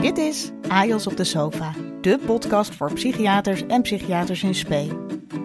Dit is AJOS op de Sofa, de podcast voor psychiaters en psychiaters in spe.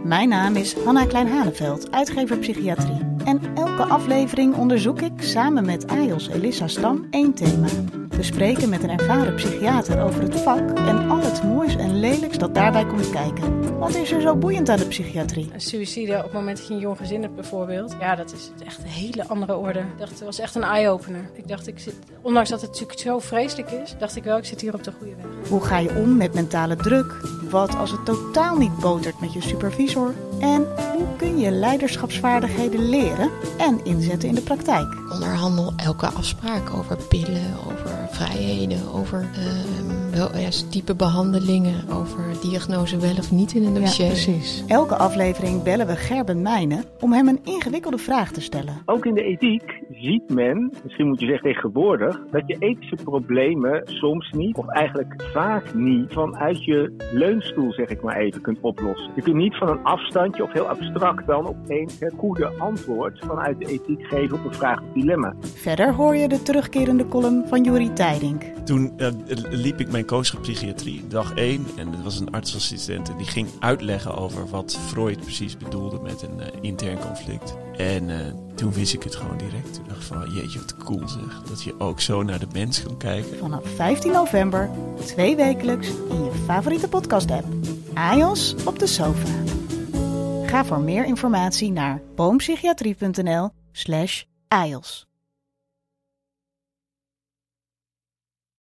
Mijn naam is Hanna Klein-Haneveld, uitgever psychiatrie. En elke aflevering onderzoek ik samen met AJOS Elissa Stam één thema. We spreken met een ervaren psychiater over het vak en al het moois en lelijks dat daarbij komt kijken. Wat is er zo boeiend aan de psychiatrie? Een suïcide op het moment dat je een jong gezin hebt bijvoorbeeld. Ja, dat is echt een hele andere orde. Ik dacht, het was echt een eye-opener. Ik dacht, ik zit, ondanks dat het natuurlijk zo vreselijk is, dacht ik wel, ik zit hier op de goede weg. Hoe ga je om met mentale druk? Wat als het totaal niet botert met je supervisor? En hoe kun je leiderschapsvaardigheden leren en inzetten in de praktijk? Onderhandel elke afspraak over pillen, over vrijheden, over uh, wel, ja, type behandelingen, over diagnose wel of niet in een dossier. Ja, precies. Elke aflevering bellen we Gerben Mijnen om hem een ingewikkelde vraag te stellen. Ook in de ethiek ziet men, misschien moet je zeggen tegenwoordig, dat je ethische problemen soms niet, of eigenlijk vaak niet, vanuit je leunstoel, zeg ik maar even, kunt oplossen. Je kunt niet van een afstandje of heel abstract dan opeens het goede antwoord vanuit de ethiek geven op een vraag of dilemma. Verder hoor je de terugkerende column van Juri Tijdink. Toen uh, liep ik mijn coach psychiatrie, dag 1, en dat was een artsassistent en die ging uitleggen over wat Freud precies bedoelde met een uh, intern conflict. En uh, toen wist ik het gewoon direct. Toen dacht ik van, jeetje wat cool zeg, dat je ook zo naar de mens kan kijken. Vanaf 15 november, twee wekelijks in je favoriete podcast app. AJOS op de sofa. Ga voor meer informatie naar boompsychiatrie.nl slash AJOS.